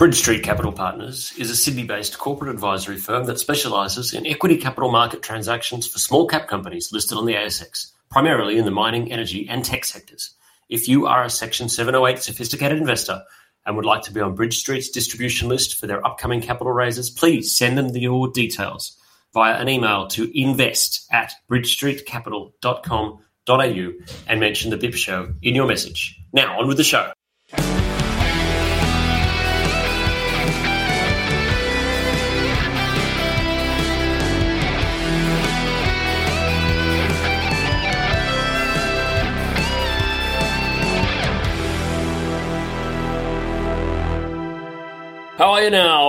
Bridge Street Capital Partners is a Sydney-based corporate advisory firm that specialises in equity capital market transactions for small cap companies listed on the ASX, primarily in the mining, energy and tech sectors. If you are a Section 708 sophisticated investor and would like to be on Bridge Street's distribution list for their upcoming capital raises, please send them your details via an email to invest at bridgestreetcapital.com.au and mention the BIP show in your message. Now, on with the show.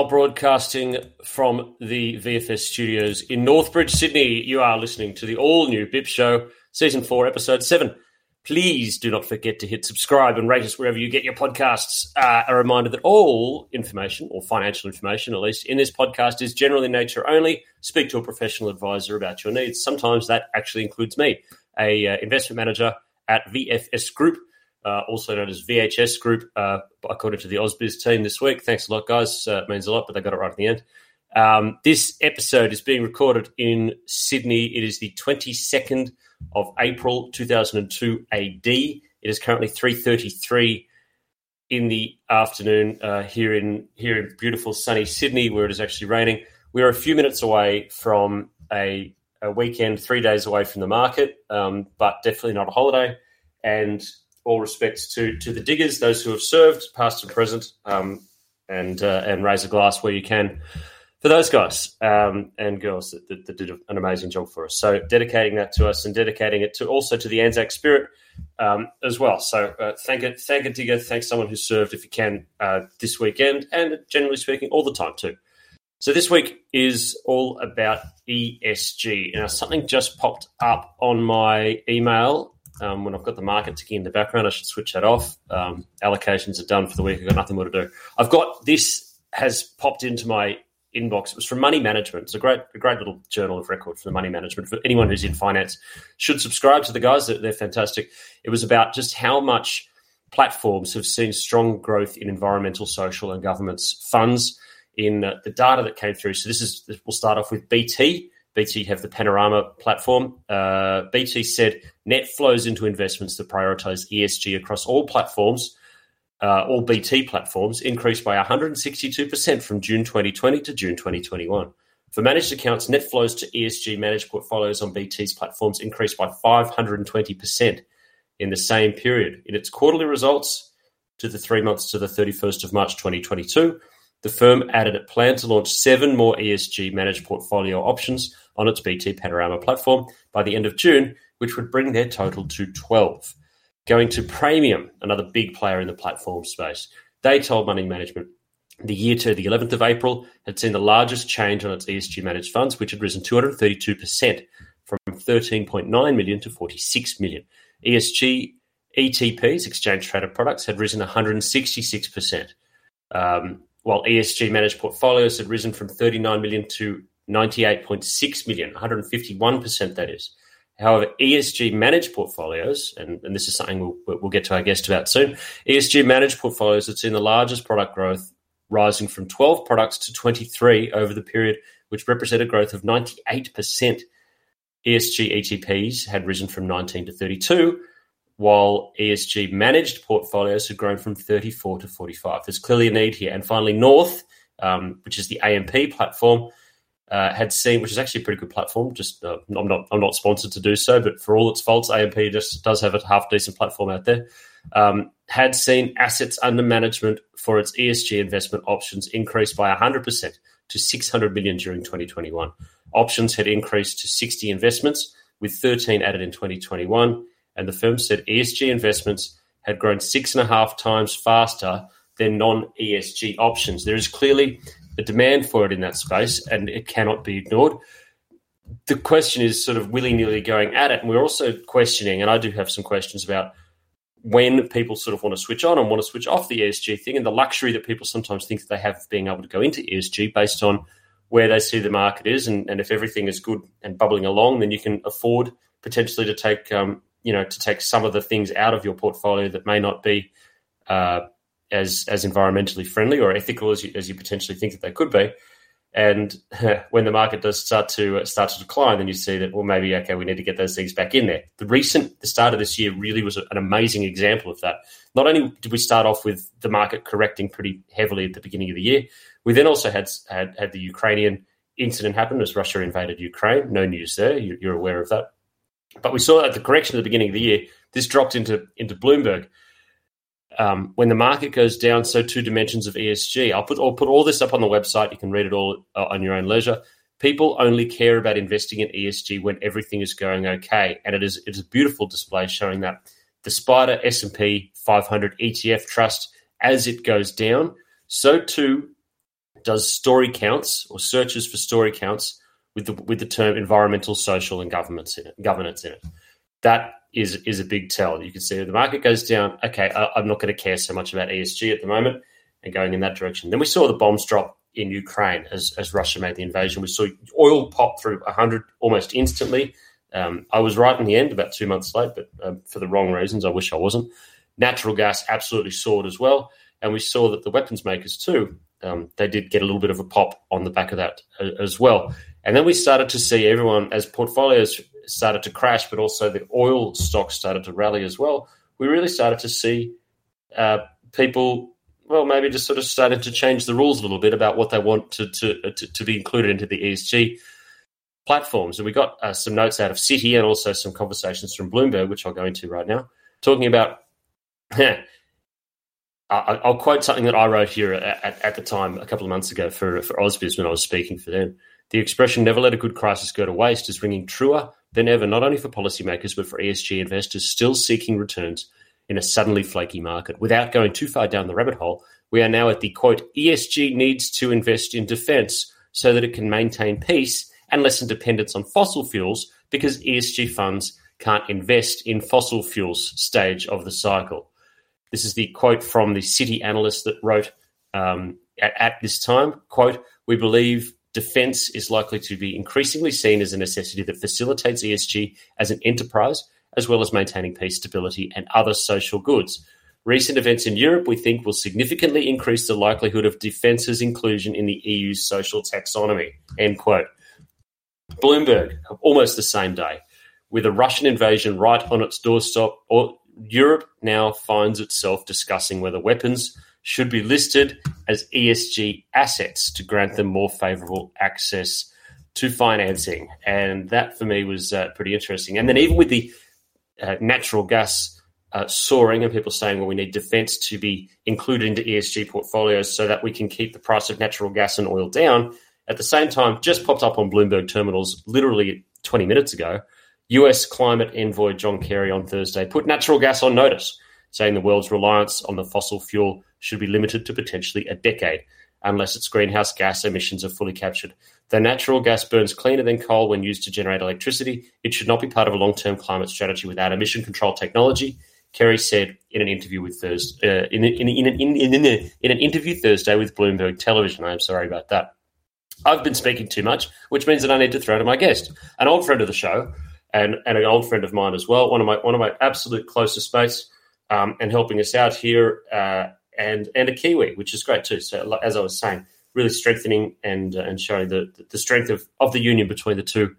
Broadcasting from the VFS studios in Northbridge, Sydney. You are listening to the all new BIP Show, Season 4, Episode 7. Please do not forget to hit subscribe and rate us wherever you get your podcasts. Uh, a reminder that all information, or financial information at least, in this podcast is general in nature only. Speak to a professional advisor about your needs. Sometimes that actually includes me, a uh, investment manager at VFS Group uh, also known as VHS Group, uh, according to the Ausbiz team this week. Thanks a lot, guys. Uh, it means a lot, but they got it right at the end. Um, this episode is being recorded in Sydney. It is the 22nd of April 2002 AD. It is currently 3.33 in the afternoon uh, here in here in beautiful sunny Sydney, where it is actually raining. We're a few minutes away from a, a weekend, three days away from the market, um, but definitely not a holiday. And all respects to to the diggers, those who have served, past and present, um, and uh, and raise a glass where you can for those guys um, and girls that, that, that, did an amazing job for us. So dedicating that to us and dedicating it to also to the Anzac spirit um, as well. So uh, thank it, thank a digger, thank someone who served if you can uh, this weekend, and generally speaking, all the time too. So this week is all about ESG. Now something just popped up on my email um, when I've got the market ticking in the background, I should switch that off. Um, allocations are done for the week. I've got nothing more to do. I've got this has popped into my inbox. It was from Money Management. It's a great, a great little journal of record for the Money Management. For anyone who's in finance, should subscribe to the guys. They're, they're fantastic. It was about just how much platforms have seen strong growth in environmental, social, and governance funds in the data that came through. So this is we'll start off with BT. BT have the Panorama platform. Uh, BT said net flows into investments that prioritize ESG across all platforms, uh, all BT platforms, increased by 162% from June 2020 to June 2021. For managed accounts, net flows to ESG managed portfolios on BT's platforms increased by 520% in the same period. In its quarterly results to the three months to the 31st of March 2022, the firm added it planned to launch seven more ESG managed portfolio options on its BT Panorama platform by the end of June, which would bring their total to 12. Going to Praemium, another big player in the platform space, they told Money Management the year to the 11th of April had seen the largest change on its ESG managed funds, which had risen 232% from 13.9 million to 46 million. ESG ETPs, exchange traded products, had risen 166%, um, while ESG managed portfolios had risen from 39 million to 98.6 million, 151% that is. However, ESG managed portfolios, and, and this is something we'll, we'll get to our guest about soon, ESG managed portfolios have seen the largest product growth, rising from 12 products to 23 over the period, which represented growth of 98%. ESG ETPs had risen from 19 to 32, while ESG managed portfolios had grown from 34 to 45. There's clearly a need here. And finally, North, um, which is the AMP platform, uh, had seen, which is actually a pretty good platform. Just uh, I'm not I'm not sponsored to do so, but for all its faults, AMP just does have a half decent platform out there. Um, had seen assets under management for its ESG investment options increase by 100% to 600 million during 2021. Options had increased to 60 investments, with 13 added in 2021. And the firm said ESG investments had grown six and a half times faster than non ESG options. There is clearly a demand for it in that space, and it cannot be ignored. The question is sort of willy nilly going at it. And we're also questioning, and I do have some questions about when people sort of want to switch on and want to switch off the ESG thing and the luxury that people sometimes think that they have of being able to go into ESG based on where they see the market is. And, and if everything is good and bubbling along, then you can afford potentially to take, um, you know, to take some of the things out of your portfolio that may not be uh, as as environmentally friendly or ethical as you, as you potentially think that they could be. And when the market does start to uh, start to decline, then you see that well, maybe okay, we need to get those things back in there. The recent the start of this year really was an amazing example of that. Not only did we start off with the market correcting pretty heavily at the beginning of the year, we then also had had, had the Ukrainian incident happen as Russia invaded Ukraine. No news there. You, you're aware of that. But we saw at the correction at the beginning of the year, this dropped into into Bloomberg um, when the market goes down, so two dimensions of ESG. I'll put I'll put all this up on the website. You can read it all uh, on your own leisure. People only care about investing in ESG when everything is going okay, and it is it is a beautiful display showing that the Spider S and P 500 ETF trust as it goes down, so too does story counts or searches for story counts with the with the term environmental, social, and governance in it. Governance in it. That is is a big tell. You can see the market goes down, okay, I, am not going to care so much about ESG at the moment and going in that direction. Then we saw the bombs drop in Ukraine as, as Russia made the invasion. We saw oil pop through 100 almost instantly. Um, I was right in the end, about two months late, but um, for the wrong reasons. I wish I wasn't. Natural gas absolutely soared as well. And we saw that the weapons makers, too, um, they did get a little bit of a pop on the back of that uh, as well. And then we started to see everyone, as portfolios started to crash, but also the oil stocks started to rally as well. We really started to see uh, people, well, maybe just sort of started to change the rules a little bit about what they want to to, to, to be included into the ESG platforms. And we got uh, some notes out of Citi and also some conversations from Bloomberg, which I'll go into right now, talking about. I'll quote something that I wrote here at, at, the time a couple of months ago for, for Ausbiz when I was speaking for them. The expression never let a good crisis go to waste is ringing truer than ever, not only for policymakers, but for ESG investors still seeking returns in a suddenly flaky market. Without going too far down the rabbit hole, we are now at the quote ESG needs to invest in defense so that it can maintain peace and lessen dependence on fossil fuels because ESG funds can't invest in fossil fuels stage of the cycle. This is the quote from the Citi analyst that wrote um, at, at this time, quote, we believe defense is likely to be increasingly seen as a necessity that facilitates ESG as an enterprise, as well as maintaining peace, stability, and other social goods. Recent events in Europe, we think, will significantly increase the likelihood of defence's inclusion in the EU's social taxonomy. End quote. Bloomberg, almost the same day, with a Russian invasion right on its doorstep, Europe now finds itself discussing whether weapons should be listed as ESG assets to grant them more favorable access to financing. And that for me was uh, pretty interesting. And then even with the uh, natural gas uh, soaring and people saying, well, we need defense to be included into ESG portfolios so that we can keep the price of natural gas and oil down. At the same time, just popped up on Bloomberg terminals literally 20 minutes ago. US climate envoy John Kerry on Thursday put natural gas on notice, saying the world's reliance on the fossil fuel should be limited to potentially a decade unless its greenhouse gas emissions are fully captured. Though natural gas burns cleaner than coal when used to generate electricity, it should not be part of a long term climate strategy without emission control technology. Kerry said in an interview with Thursday, uh, in, in, an interview Thursday with Bloomberg Television. I'm sorry about that. I've been speaking too much, which means that I need to throw to my guest, an old friend of the show, and, and an old friend of mine as well. One of my one of my absolute closest mates, um, and helping us out here uh, and and a Kiwi, which is great too. So as I was saying, really strengthening and uh, and showing the the strength of, of the union between the two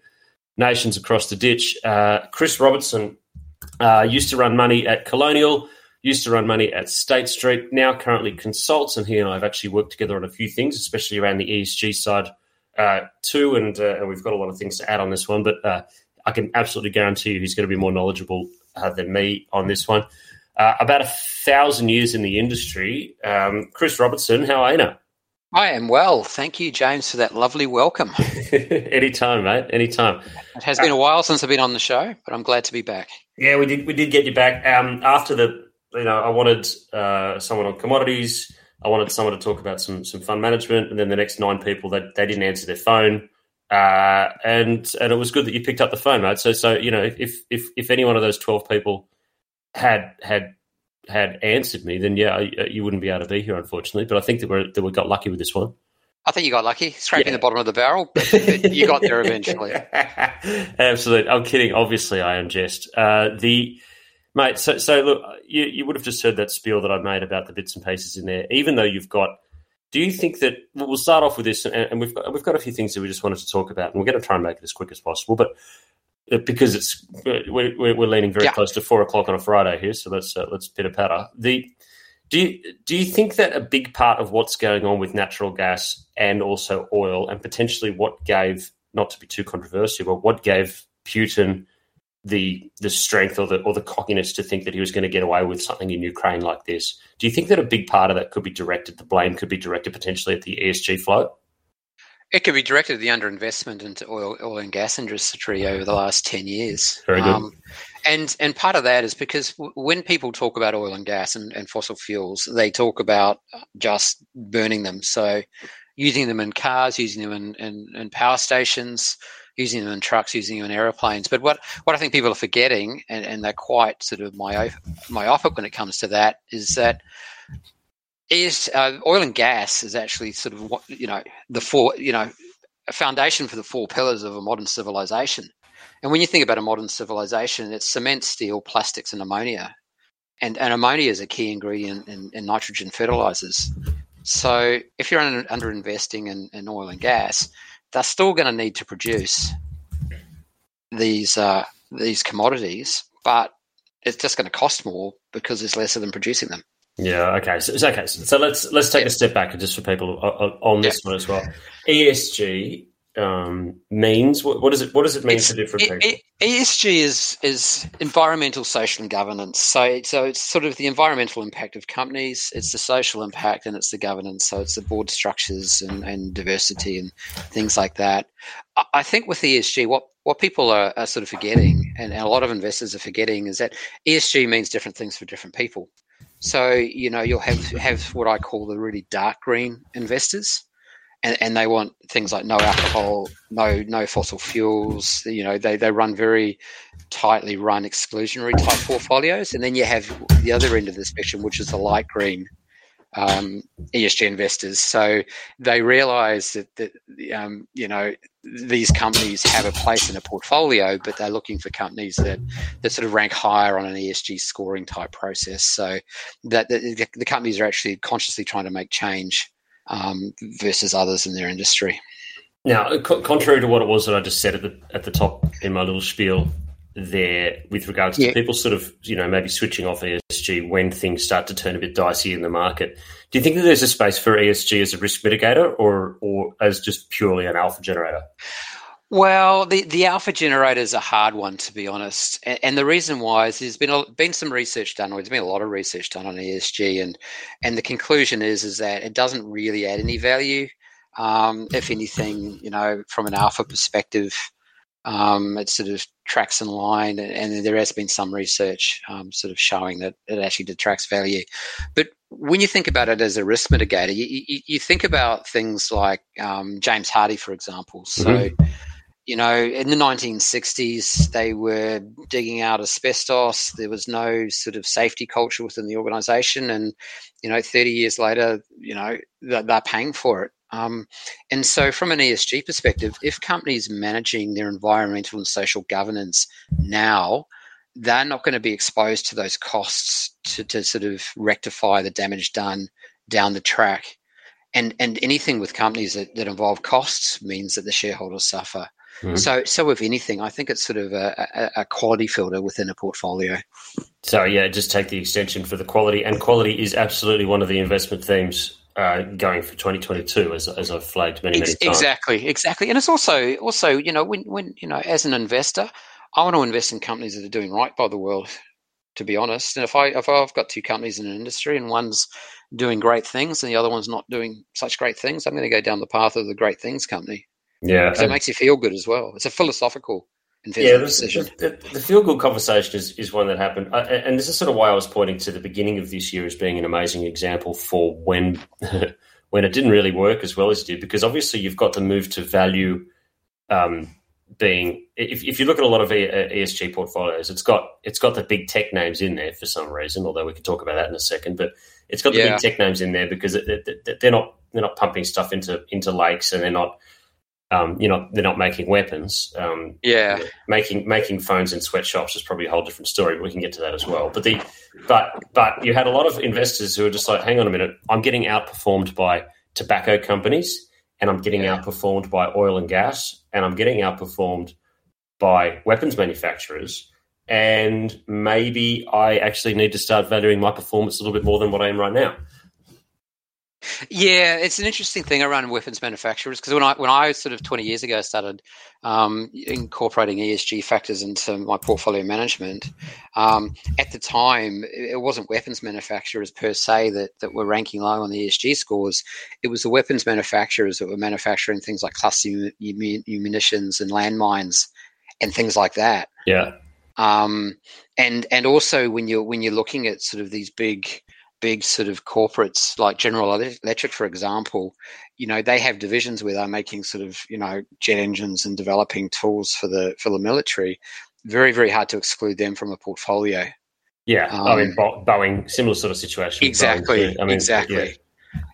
nations across the ditch. Uh, Chris Robertson uh, used to run money at Colonial, used to run money at State Street. Now currently consults, and he and I have actually worked together on a few things, especially around the ESG side uh, too. And uh, and we've got a lot of things to add on this one, but I can absolutely guarantee you he's going to be more knowledgeable than me on this one uh, about a thousand years in the industry. Um, Chris Robertson, how are you? I am well. Thank you, James, for that lovely welcome. anytime, mate. Anytime. It has been a while since I've been on the show, but I'm glad to be back. Yeah, we did. We did get you back um, after the you know, I wanted uh, someone on commodities. I wanted someone to talk about some some fund management, and then the next nine people they, they didn't answer their phone, uh, and and it was good that you picked up the phone, mate. So so you know if if if any one of those twelve people had had had answered me, then yeah, you wouldn't be able to be here, unfortunately. But I think that we that we got lucky with this one. I think you got lucky, scraping yeah. the bottom of the barrel, but you got there eventually. Absolutely, I'm kidding. Obviously, I am just uh, the mate. So, so look, you, you would have just heard that spiel that I made about the bits and pieces in there. Even though you've got, do you think that we'll start off with this, and, and we've got we've got a few things that we just wanted to talk about, and we're going to try and make it as quick as possible, but because it's we're, we're leaning very yeah. close to four o'clock on a Friday here, so let's uh, let's pitter patter. The do you, do you think that a big part of what's going on with natural gas and also oil, and potentially what gave not to be too controversial, but what gave Putin the the strength or the or the cockiness to think that he was going to get away with something in Ukraine like this. Do you think that a big part of that could be directed, the blame could be directed potentially at the ESG flow? It could be directed at the underinvestment into oil, oil and gas industry over the last ten years. Very good. Um, and and part of that is because w- when people talk about oil and gas and, and fossil fuels, they talk about just burning them. So using them in cars, using them in, in, in power stations, using them in trucks, using them in aeroplanes. But what, what I think people are forgetting, and, and they're quite sort of myopic when it comes to that, is that is uh, oil and gas is actually sort of what you know the four you know a foundation for the four pillars of a modern civilization. And when you think about a modern civilization, it's cement, steel, plastics, and ammonia. And, and ammonia is a key ingredient in, in nitrogen fertilizers. So if you're under, investing in, in oil and gas, they're still going to need to produce these uh, these commodities, but it's just going to cost more because there's less of them producing them. Yeah. Okay. So, okay. So let's let's take yeah. a step back and just for people on this yeah. one as well. ESG um, means? What, what, does it What does it mean it's, for different it, people? ESG is is environmental, social, and governance. So so it's sort of the environmental impact of companies, it's the social impact, and it's the governance. So it's the board structures and, and diversity and things like that. I think with ESG, what what people are, are sort of forgetting, and, and a lot of investors are forgetting, is that ESG means different things for different people. So you know you'll have have what I call the really dark green investors and, and they want things like no alcohol, no no fossil fuels. You know, they, they run very tightly run exclusionary type portfolios, and then you have the other end of the spectrum, which is the light green um, ESG investors. So they realise that that um, you know these companies have a place in a portfolio, but they're looking for companies that that sort of rank higher on an ESG scoring type process. So that the, the companies are actually consciously trying to make change um, versus others in their industry. Now, contrary to what it was that I just said at the at the top in my little spiel there, with regards to people sort of you know maybe switching off ESG when things start to turn a bit dicey in the market, do you think that there's a space for ESG as a risk mitigator or or as just purely an alpha generator? Well, the, the alpha generator is a hard one, to be honest. And, and the reason why is there's been a, been some research done, or there's been a lot of research done on ESG, and and the conclusion is is that it doesn't really add any value. Um, if anything, you know, from an alpha perspective, um, it sort of tracks in line, and, there has been some research um, sort of showing that it actually detracts value. But when you think about it as a risk mitigator, you, you, you think about things like um, James Hardie, for example. So. Mm-hmm you know, in the 1960s, they were digging out asbestos. There was no sort of safety culture within the organization. And, you know, 30 years later, you know, they're paying for it. Um, and so, from an ESG perspective, if companies managing their environmental and social governance now, they're not going to be exposed to those costs to, to sort of rectify the damage done down the track. And, and anything with companies that, that involve costs means that the shareholders suffer. Mm-hmm. So, so if anything, I think it's sort of a, a, a, quality filter within a portfolio. So, yeah, just take the extension for the quality, and quality is absolutely one of the investment themes uh, going for 2022, as, as I've flagged many, many times. Exactly, exactly, and it's also also you know when when you know as an investor, I want to invest in companies that are doing right by the world. To be honest, and if I if I've got two companies in an industry and one's doing great things and the other one's not doing such great things, I'm going to go down the path of the great things company. Yeah, so it makes you feel good as well. It's a philosophical yeah, the, the, the feel good conversation is, is one that happened, uh, and this is sort of why I was pointing to the beginning of this year as being an amazing example for when when it didn't really work as well as it did, because obviously you've got the move to value um, being if, if you look at a lot of ESG portfolios, it's got it's got the big tech names in there for some reason. Although we can talk about that in a second, but it's got the yeah. big tech names in there because it, it, they're not they're not pumping stuff into into lakes and they're not um, you know, they're not making weapons. Um, yeah, making making phones in sweatshops is probably a whole different story. But we can get to that as well. But the but but you had a lot of investors who were just like, hang on a minute, I'm getting outperformed by tobacco companies, and I'm getting yeah. outperformed by oil and gas, and I'm getting outperformed by weapons manufacturers. And maybe I actually need to start valuing my performance a little bit more than what I am right now. Yeah, it's an interesting thing around weapons manufacturers because when I when I sort of twenty years ago started um, incorporating ESG factors into my portfolio management, um, at the time it wasn't weapons manufacturers per se that that were ranking low on the ESG scores. It was the weapons manufacturers that were manufacturing things like cluster munitions and landmines and things like that. Yeah. Um, and and also when you're when you're looking at sort of these big big sort of corporates like General Electric, for example, you know, they have divisions where they're making sort of, you know, jet engines and developing tools for the for the military. Very, very hard to exclude them from a portfolio. Yeah, um, I mean, Boeing, similar sort of situation. Exactly. I mean, exactly.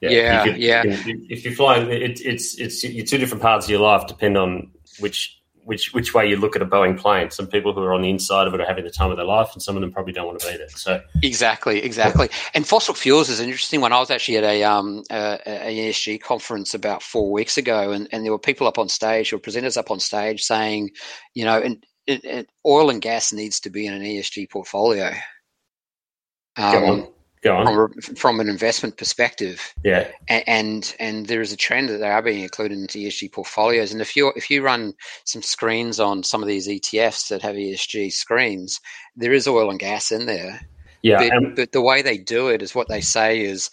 Yeah, yeah. yeah, you could, yeah. if you're flying, it, it's it's your two different parts of your life depend on which which which way you look at a Boeing plane. Some people who are on the inside of it are having the time of their life, and some of them probably don't want to be there. So exactly, exactly. And fossil fuels is an interesting one. I was actually at a um a, a ESG conference about four weeks ago, and, and there were people up on stage or presenters up on stage saying, you know, and, and oil and gas needs to be in an ESG portfolio. Um, Go on. From, from an investment perspective. Yeah. And and there is a trend that they are being included into ESG portfolios. And if you if you run some screens on some of these ETFs that have ESG screens, there is oil and gas in there. Yeah. But, but the way they do it is what they say is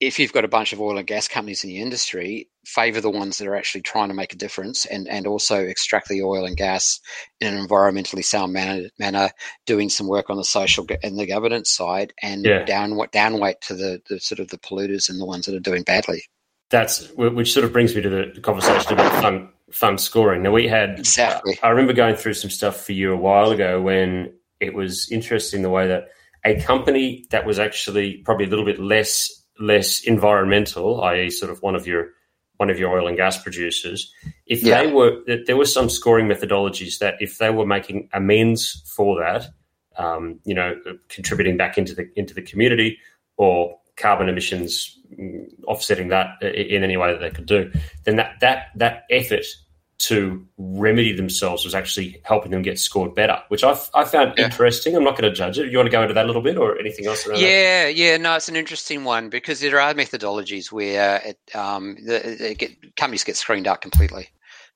if you've got a bunch of oil and gas companies in the industry, favor the ones that are actually trying to make a difference and, and also extract the oil and gas in an environmentally sound manner, manner doing some work on the social and the governance side and yeah. down downweight to the, the sort of the polluters and the ones that are doing badly. That's which sort of brings me to the conversation about fund fund scoring. Now we had exactly. I remember going through some stuff for you a while ago when it was interesting the way that a company that was actually probably a little bit less less environmental, i.e., sort of one of your one of your oil and gas producers, if yeah. they were there were some scoring methodologies that if they were making amends for that, um, you know, contributing back into the into the community or carbon emissions mm, offsetting that in any way that they could do, then that that that effort to remedy themselves was actually helping them get scored better, which I, I found yeah. interesting. I'm not going to judge it. You want to go into that a little bit or anything else around yeah, that? Yeah, no, it's an interesting one because there are methodologies where it, um, the, get, companies get screened out completely.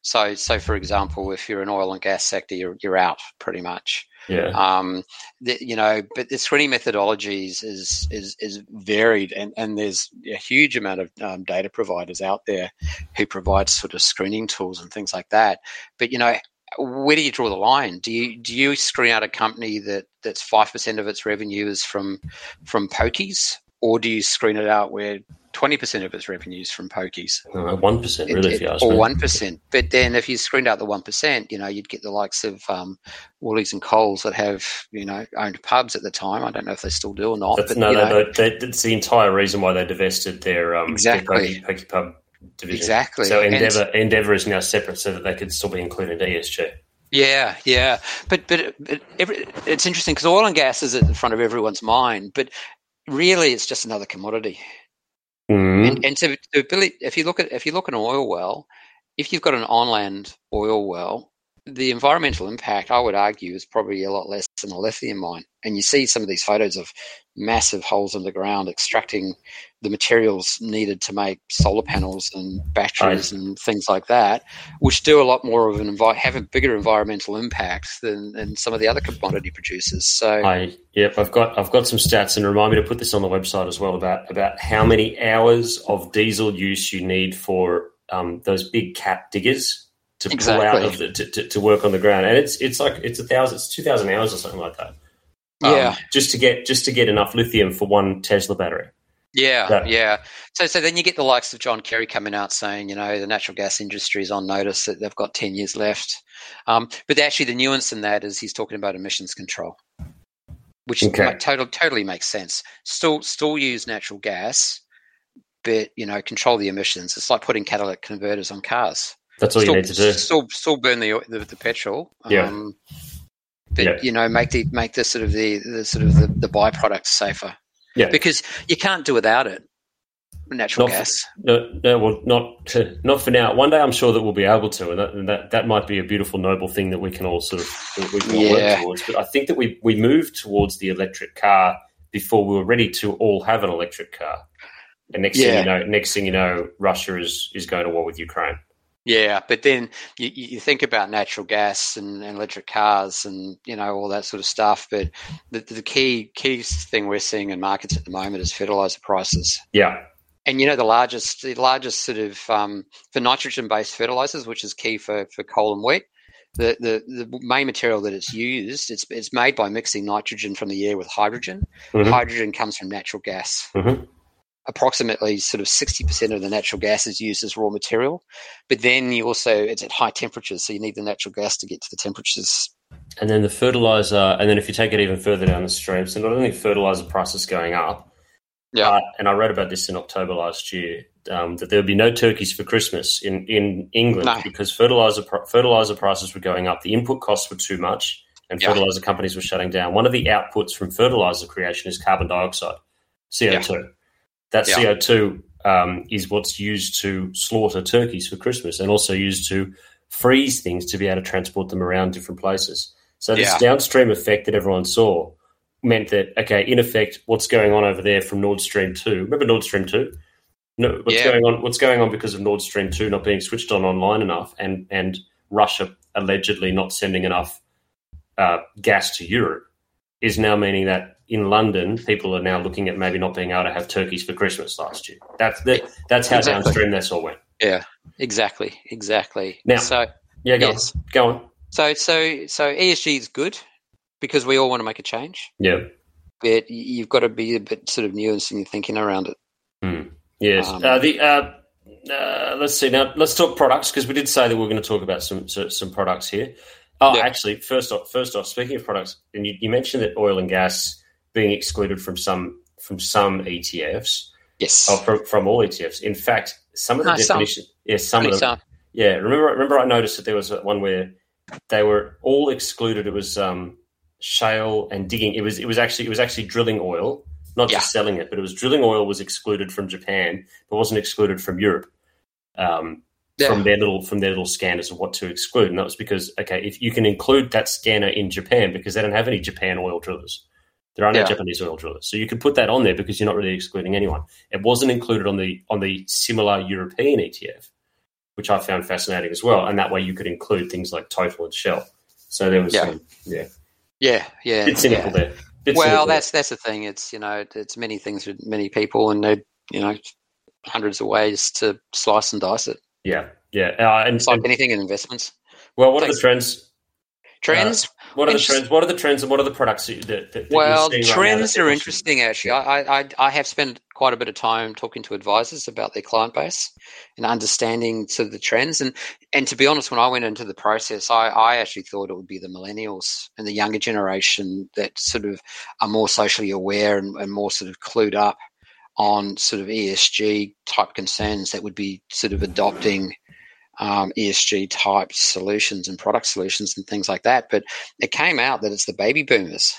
So, so for example, if you're an oil and gas sector, you're, you're out pretty much. Yeah. Um, the, you know, but the screening methodologies is is is varied, and and there's a huge amount of um, data providers out there who provide sort of screening tools and things like that. But you know, where do you draw the line? Do you do you screen out a company that that's five percent of its revenue is from from pokies, or do you screen it out where twenty percent of its revenues from pokies. Uh, one percent, really, it, if you ask or one percent. But then, if you screened out the one percent, you know, you'd get the likes of um, Woolies and Coles that have you know owned pubs at the time. I don't know if they still do or not. That's, but, no, no, that's the entire reason why they divested their um, exactly their pokie, pub division. Exactly. So Endeavour and, Endeavour is now separate, so that they could still be included in ESG. Yeah, yeah, but but, but every, it's interesting because oil and gas is at the front of everyone's mind, but really it's just another commodity. Mm. And, and to, to if you look at if you look at an oil well, if you've got an on-land oil well, the environmental impact, I would argue, is probably a lot less than a lithium mine. And you see some of these photos of massive holes in the ground extracting the materials needed to make solar panels and batteries right. and things like that, which do a lot more of an envi- have a bigger environmental impact than, than some of the other commodity producers. So, I, yep, I've got I've got some stats, and remind me to put this on the website as well about about how many hours of diesel use you need for um, those big cat diggers to Exactly. pull out of the, to, to, to work on the ground, and it's it's like it's a thousand, it's two thousand hours or something like that. Um, Yeah. just to get just to get enough lithium for one Tesla battery. Yeah, Yeah. yeah. So, so then you get the likes of John Kerry coming out saying, you know, the natural gas industry is on notice that they've got ten years left. Um, but actually, the nuance in that is he's talking about emissions control, which Okay. ma- total, totally makes sense. Still, still use natural gas, but you know, control the emissions. It's like putting catalytic converters on cars. That's all still, you need to do. Still, still burn the the, the petrol. Yeah. Um, but Yeah. you know, make the make the sort of the, the sort of the, the byproducts safer. Yeah. Because you can't do without it. Natural Not for- gas. No, no, well, not not for now. One day, I'm sure that we'll be able to, and that and that, that might be a beautiful, noble thing that we can all sort of we can all Yeah. work towards. But I think that we we moved towards the electric car before we were ready to all have an electric car. And next thing you know, next thing you know, Russia is is going to war with Ukraine. Yeah, but then you, you think about natural gas and, and electric cars and you know all that sort of stuff. But the, the key key thing we're seeing in markets at the moment is fertilizer prices. Yeah, And you know the largest the largest sort of um, for nitrogen based fertilizers, which is key for, for coal and wheat. The, the the main material that it's used it's it's made by mixing nitrogen from the air with hydrogen. Mhm. Hydrogen comes from natural gas. Mhm. Approximately sort of sixty percent of the natural gas is used as raw material, but then you also it's at high temperatures, so you need the natural gas to get to the temperatures. and then the fertilizer, and then if you take it even further down the stream, so not only fertilizer prices going up, Yeah. uh, and I read about this in October last year um, that there would be no turkeys for Christmas in in England No. because fertilizer fertilizer prices were going up, the input costs were too much, and Yeah. fertilizer companies were shutting down. One of the outputs from fertilizer creation is carbon dioxide, CO two. That Yeah. CO two um, is what's used to slaughter turkeys for Christmas, and also used to freeze things to be able to transport them around different places. So this Yeah. downstream effect that everyone saw meant that okay, in effect, what's going on over there from Nord Stream two? Remember Nord Stream two? No, what's Yeah. going on? What's going on because of Nord Stream two not being switched on online enough, and and Russia allegedly not sending enough uh, gas to Europe, is now meaning that in London, people are now looking at maybe not being able to have turkeys for Christmas last year. That's the, that's how Exactly. downstream this all went. Yeah, exactly, exactly. Now- so Yeah, go Yes. on. Go on. so so so ESG is good because we all want to make a change, Yeah. but you've got to be a bit sort of nuanced in your thinking around it. Yes. Um, uh, the uh, uh, let's see now. Let's talk products because we did say that we are going to talk about some so- some products here. Oh, Yeah. actually, first off, first off, speaking of products, and you, you mentioned that oil and gas being excluded from some from some ETFs, Yes. or from, from all ETFs. In fact, some of the No, some. definition, yeah, some Only of them, some. yeah. Remember, remember, I noticed that there was one where they were all excluded. It was um, shale and digging. It was it was actually it was actually drilling oil, not just selling it, but it was drilling oil was excluded from Japan, but wasn't excluded from Europe. Um, Yeah. From their little from their little scanners of what to exclude, and that was because okay, if you can include that scanner in Japan because they don't have any Japan oil drillers, there are no Yeah. Japanese oil drillers, so you could put that on there because you're not really excluding anyone. It wasn't included on the on the similar European ETF, which I found fascinating as well. And that way you could include things like Total and Shell. So there was Yeah. some, yeah, Yeah, yeah. bit cynical yeah. there. Bit Well, cynical that's that's the thing. It's you know it's many things with many people, and they you know hundreds of ways to slice and dice it. yeah, yeah. Uh, and, It's like and- anything in investments. well, what are the trends? Trends. What are the trends? What are the trends, and what are the products that, that, that well, you're seeing right trends are interesting. Actually, I, I I- I have spent quite a bit of time talking to advisors about their client base and understanding sort of the trends. And and to be honest, when I went into the process, I, I actually thought it would be the millennials and the younger generation that sort of are more socially aware and, and more sort of clued up on sort of ESG type concerns that would be sort of adopting um, ESG type solutions and product solutions and things like that. But it came out that it's the baby boomers.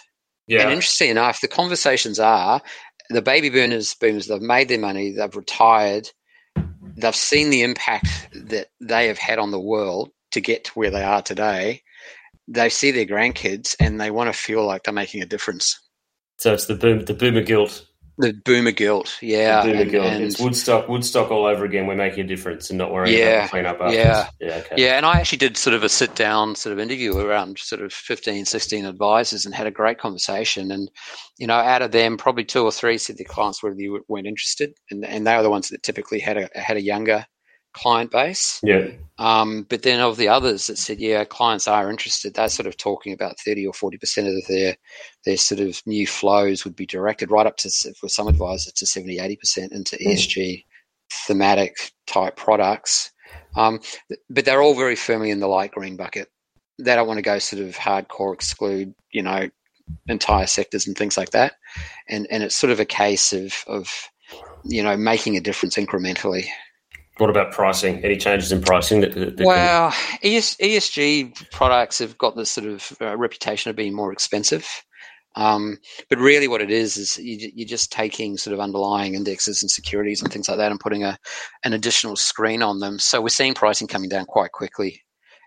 And Yeah, interesting enough, the conversations are the baby boomers, boomers, they've made their money, they've retired, they've seen the impact that they have had on the world to get to where they are today. They see their grandkids and they want to feel like they're making a difference. so it's the boom, the boomer guilt. The boomer guilt, yeah. the boomer and- guilt. and- it's Woodstock, Woodstock all over again. We're making a difference and not worrying Yeah, about the clean up. yeah. afterwards. yeah, okay. Yeah, and I actually did sort of a sit down sort of interview around sort of 15, 16 advisors and had a great conversation. And, you know, out of them, probably two or three said their clients were, weren't interested. And, and they were the ones that typically had a, had a younger client base. Yeah. Um, but then of the others that said, yeah, clients are interested, they're sort of talking about 30 or 40% of their their sort of new flows would be directed right up to, for some advisors, to 70, 80% into ESG thematic type products. Um, but they're all very firmly in the light green bucket. They don't want to go sort of hardcore exclude, you know, entire sectors and things like that. And and it's sort of a case of of you know making a difference incrementally. What about pricing? Any changes in pricing? That, that well, ES, ESG products have got this sort of uh, reputation of being more expensive. Um, but really, what it is is you, you're just taking sort of underlying indexes and securities and things like that, and putting a an additional screen on them. So we're seeing pricing coming down quite quickly,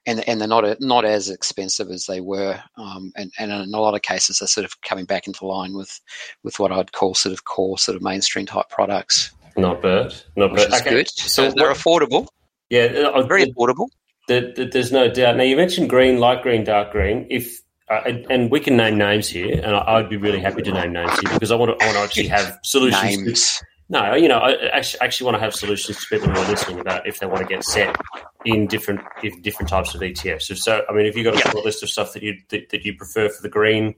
and and they're not not as expensive as they were. Um, and, and in a lot of cases, they're sort of coming back into line with with what I'd call sort of core sort of mainstream type products. Not bad. Not bad. Okay. good. So they're affordable, Yeah, uh, very uh, affordable. there- there- there's no doubt. Now you mentioned green, light green, dark green. If uh, and, and we can name names here, and I, I'd be really happy to name names here because I want to, I want to actually have solutions. to- No, you know, I actually, actually want to have solutions to people who are listening about if they want to get set in different different types of ETFs. So, so I mean, if you've got a Yeah. short list of stuff that you that, that you prefer for the green,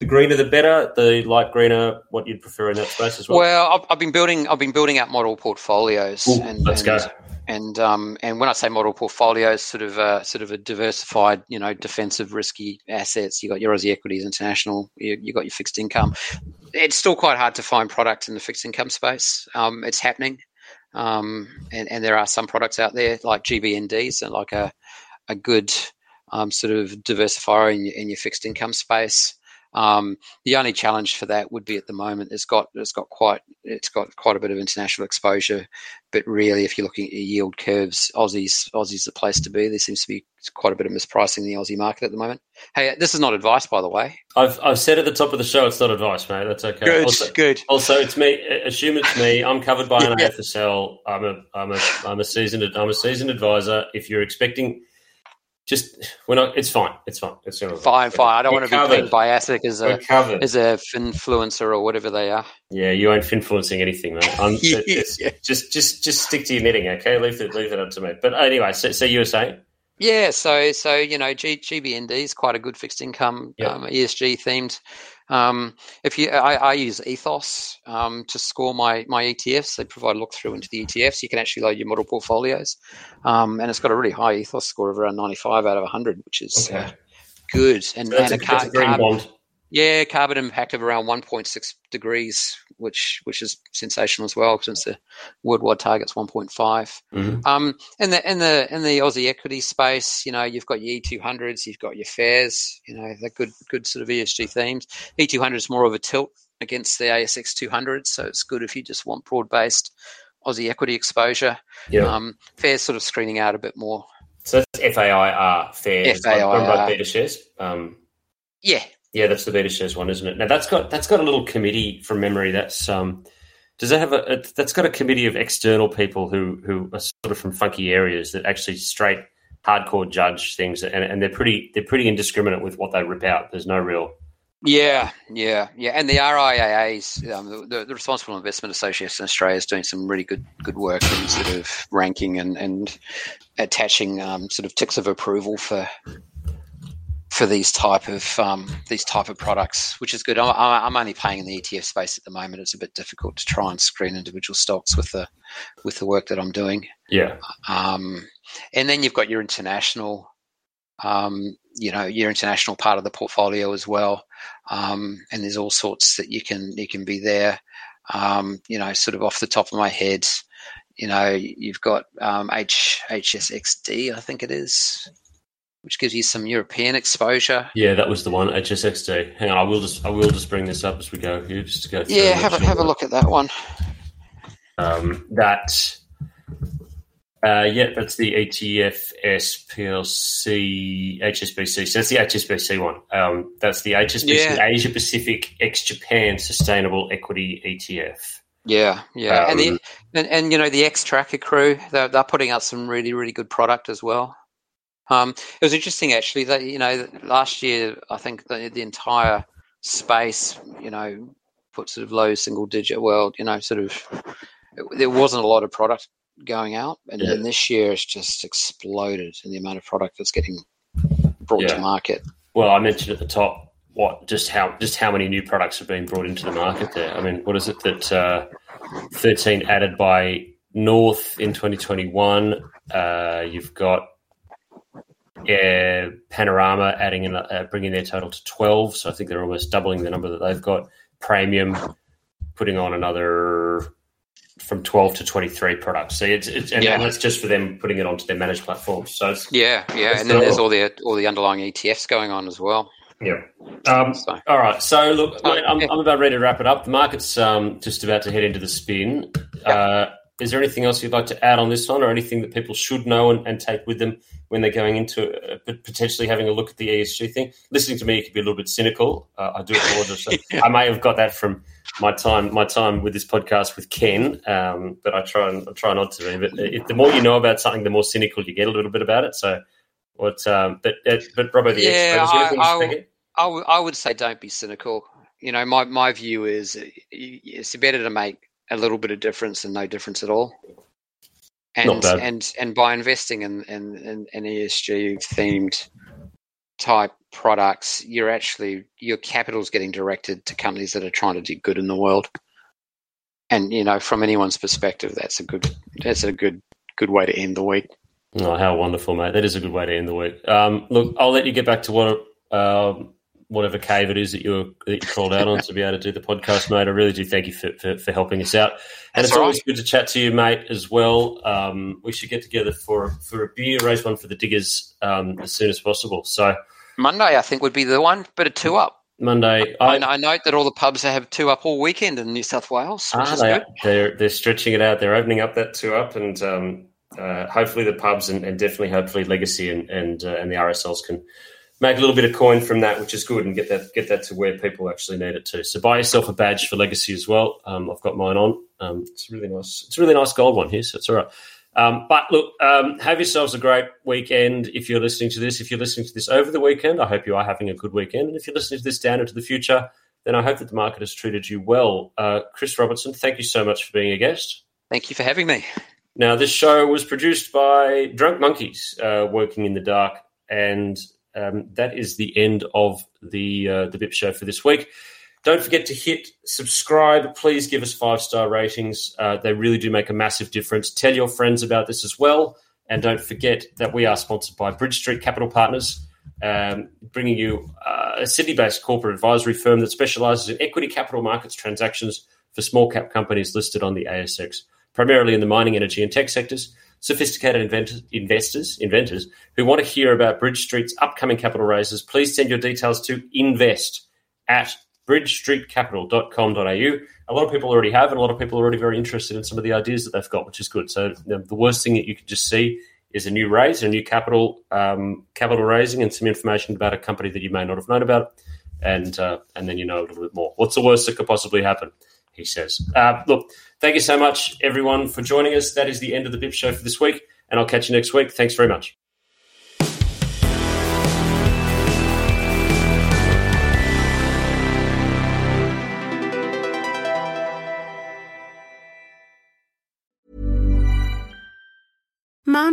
the greener the better. The light greener, what you'd prefer in that space as well. Well, I've, I've been building. I've been building out model portfolios, Ooh, and let's and, go. And um, and when I say model portfolios, sort of a sort of a diversified, you know, defensive, risky assets. You got your Aussie equities, international. You, you got your fixed income. It's still quite hard to find product in the fixed income space. Um, it's happening, um, and and there are some products out there like GBNDs and like a a good um, sort of diversifier in your, in your fixed income space. Um, the only challenge for that would be at the moment it's got it's got quite it's got quite a bit of international exposure, but really if you're looking at your yield curves, Aussies Aussies the place to be. There seems to be quite a bit of mispricing in the Aussie market at the moment. Hey, this is not advice, by the way. I've I've said at the top of the show, it's not advice, mate. That's okay. Also, good. also, it's me. Assume it's me. I'm covered by an Yeah. AFSL. I'm a I'm a I'm a seasoned I'm a seasoned advisor. If you're expecting, just we're not. It's fine. It's fine. It's gonna Fine, fine. I don't We're want to be covered. paid by ASIC as a as a influencer or whatever they are. Yeah, you ain't influencing anything, mate. I'm, Yeah. Just just just stick to your knitting, okay? Leave it leave it up to me. But anyway, so, so you were saying, Yeah, so so you know, G, GBND is quite a good fixed income Yep. um, ESG themed. Um, if you, I, I use Ethos um, to score my my ETFs. They provide a look through into the ETFs. You can actually load your model portfolios, um, and it's got a really high Ethos score of around ninety five out of hundred, which is uh, good. And, that's, and a, a, car, a green car- bond. Yeah, carbon impact of around 1.6 degrees, which which is sensational as well, since the worldwide target's 1.5. Mhm. Um, in the in the in the Aussie equity space, you know, you've got your E200s, you've got your FAIRs, you know, they're good good sort of ESG themes. E200 is more of a tilt against the ASX 200, so it's good if you just want broad based Aussie equity exposure. Yeah. Um, FAIR's sort of screening out a bit more. so that's F A I R fair. It's like run by FAIR. BetaShares. Um, Yeah, yeah, that's the BetaShares one, isn't it? Now that's got that's got a little committee from memory. That's um, does that have a, a that's got a committee of external people who who are sort of from funky areas that actually straight hardcore judge things, and, and they're pretty they're pretty indiscriminate with what they rip out. There's no real Yeah, yeah, yeah, and the RIAAs, um, the, the Responsible Investment Association in Australia, is doing some really good good work in sort of ranking and and attaching um, sort of ticks of approval for for these type of um, these type of products, which is good. I'm, I'm only playing in the ETF space at the moment. It's a bit difficult to try and screen individual stocks with the with the work that I'm doing. yeah. Um, and then you've got your international, um, you know, your international part of the portfolio as well. Um, and there's all sorts that you can you can be there. Um, you know, sort of off the top of my head, you know, you've got um, H HSXD, I think it is, which gives you some European exposure. Yeah, that was the one HSXD. Hang on, I will just I will just bring this up as we go here, just to go. Through Yeah, have a have a look at that one. Um, that. Uh, yeah, that's the ETF SPLC HSBC. So that's the HSBC one. Um, that's the HSBC Yeah. Asia Pacific ex Japan Sustainable Equity ETF. Yeah, yeah, and Um, the and, and you know the X Tracker crew, they're, they're putting out some really really good product as well. Um, it was interesting actually that you know last year I think the, the entire space you know put sort of low single digit. world you know, sort of there wasn't a lot of product going out, and Yeah. then this year it's just exploded in the amount of product that's getting brought Yeah. to market. Well, I mentioned at the top what just how just how many new products have been brought into the market there. I mean, what is it that uh, thirteen added by North in twenty twenty one? Uh, you've got yeah, Panorama adding in, uh, bringing their total to twelve. So I think they're almost doubling the number that they've got. Praemium putting on another from twelve to twenty three products. So it's, it's and Yeah. that's just for them putting it onto their managed platforms. So it's, Yeah, yeah, and then there's all the all the underlying ETFs going on as well. yeah. Um, So All right. So look, Oh, I'm, yeah. I'm about ready to wrap it up. The market's um, just about to head into the spin. Uh, is there anything else you'd like to add on this one, or anything that people should know and, and take with them when they're going into uh, potentially having a look at the ESG thing? Listening to me, you could be a little bit cynical. Uh, I do apologize. I may have got that from my time my time with this podcast with Ken, um, but I try and I try not to. But it, the more you know about something, the more cynical you get a little bit about it. So, what? Um, but uh, but Robbo, the Yeah, expert, is there I- anything you I- should? I, w- I would say don't be cynical. You know, my, my view is uh, it's better to make a little bit of difference than no difference at all. And Not bad. and and by investing in in, in, in ESG themed type products, you're actually your capital's getting directed to companies that are trying to do good in the world. And you know, from anyone's perspective, that's a good that's a good good way to end the week. Oh, how wonderful, mate! That is a good way to end the week. Um, look, I'll let you get back to what um, whatever cave it is that you that you crawled out on to be able to do the podcast, mate. I really do thank you for, for, for helping us out, and That's it's all always good to chat to you, mate, as well. Um, we should get together for for a beer, raise one for the diggers um, as soon as possible. So Monday, I think, would be the one, but a two up. Monday, I, I, note that all the pubs have two up all weekend in New South Wales, which Ah, is they good. They're they're stretching it out. They're opening up that two up, and um, uh, hopefully the pubs and, and definitely hopefully Legacy and and uh, and the RSLs can make a little bit of coin from that, which is good, and get that get that to where people actually need it to. So buy yourself a badge for Legacy as well. Um, I've got mine on. Um, it's a really nice. It's a really nice gold one here, so it's all right. Um, but look, um, have yourselves a great weekend. If you're listening to this, if you're listening to this over the weekend, I hope you are having a good weekend. And if you're listening to this down into the future, then I hope that the market has treated you well. Uh, Chris Robertson, thank you so much for being a guest. Thank you for having me. Now, this show was produced by Drunk Monkeys, uh, working in the dark, and um, that is the end of the uh, the BIP show for this week. Don't forget to hit subscribe. Please give us five star ratings. Uh, they really do make a massive difference. Tell your friends about this as well, and don't forget that we are sponsored by Bridge Street Capital Partners, um, bringing you uh, a Sydney based corporate advisory firm that specialises in equity capital markets transactions for small cap companies listed on the ASX primarily in the mining, energy, and tech sectors. Sophisticated investors, inventors who want to hear about Bridge Street's upcoming capital raises, please send your details to invest at bridgestreetcapital.com.au. A lot of people already have, and a lot of people are already very interested in some of the ideas that they've got, which is good. So the worst thing that you could just see is a new raise, a new capital um, capital raising, and some information about a company that you may not have known about, and uh, and then you know a little bit more. What's the worst that could possibly happen? He says. Uh, look, thank you so much, everyone, for joining us. That is the end of the BIP show for this week, and I'll catch you next week. Thanks very much. Mom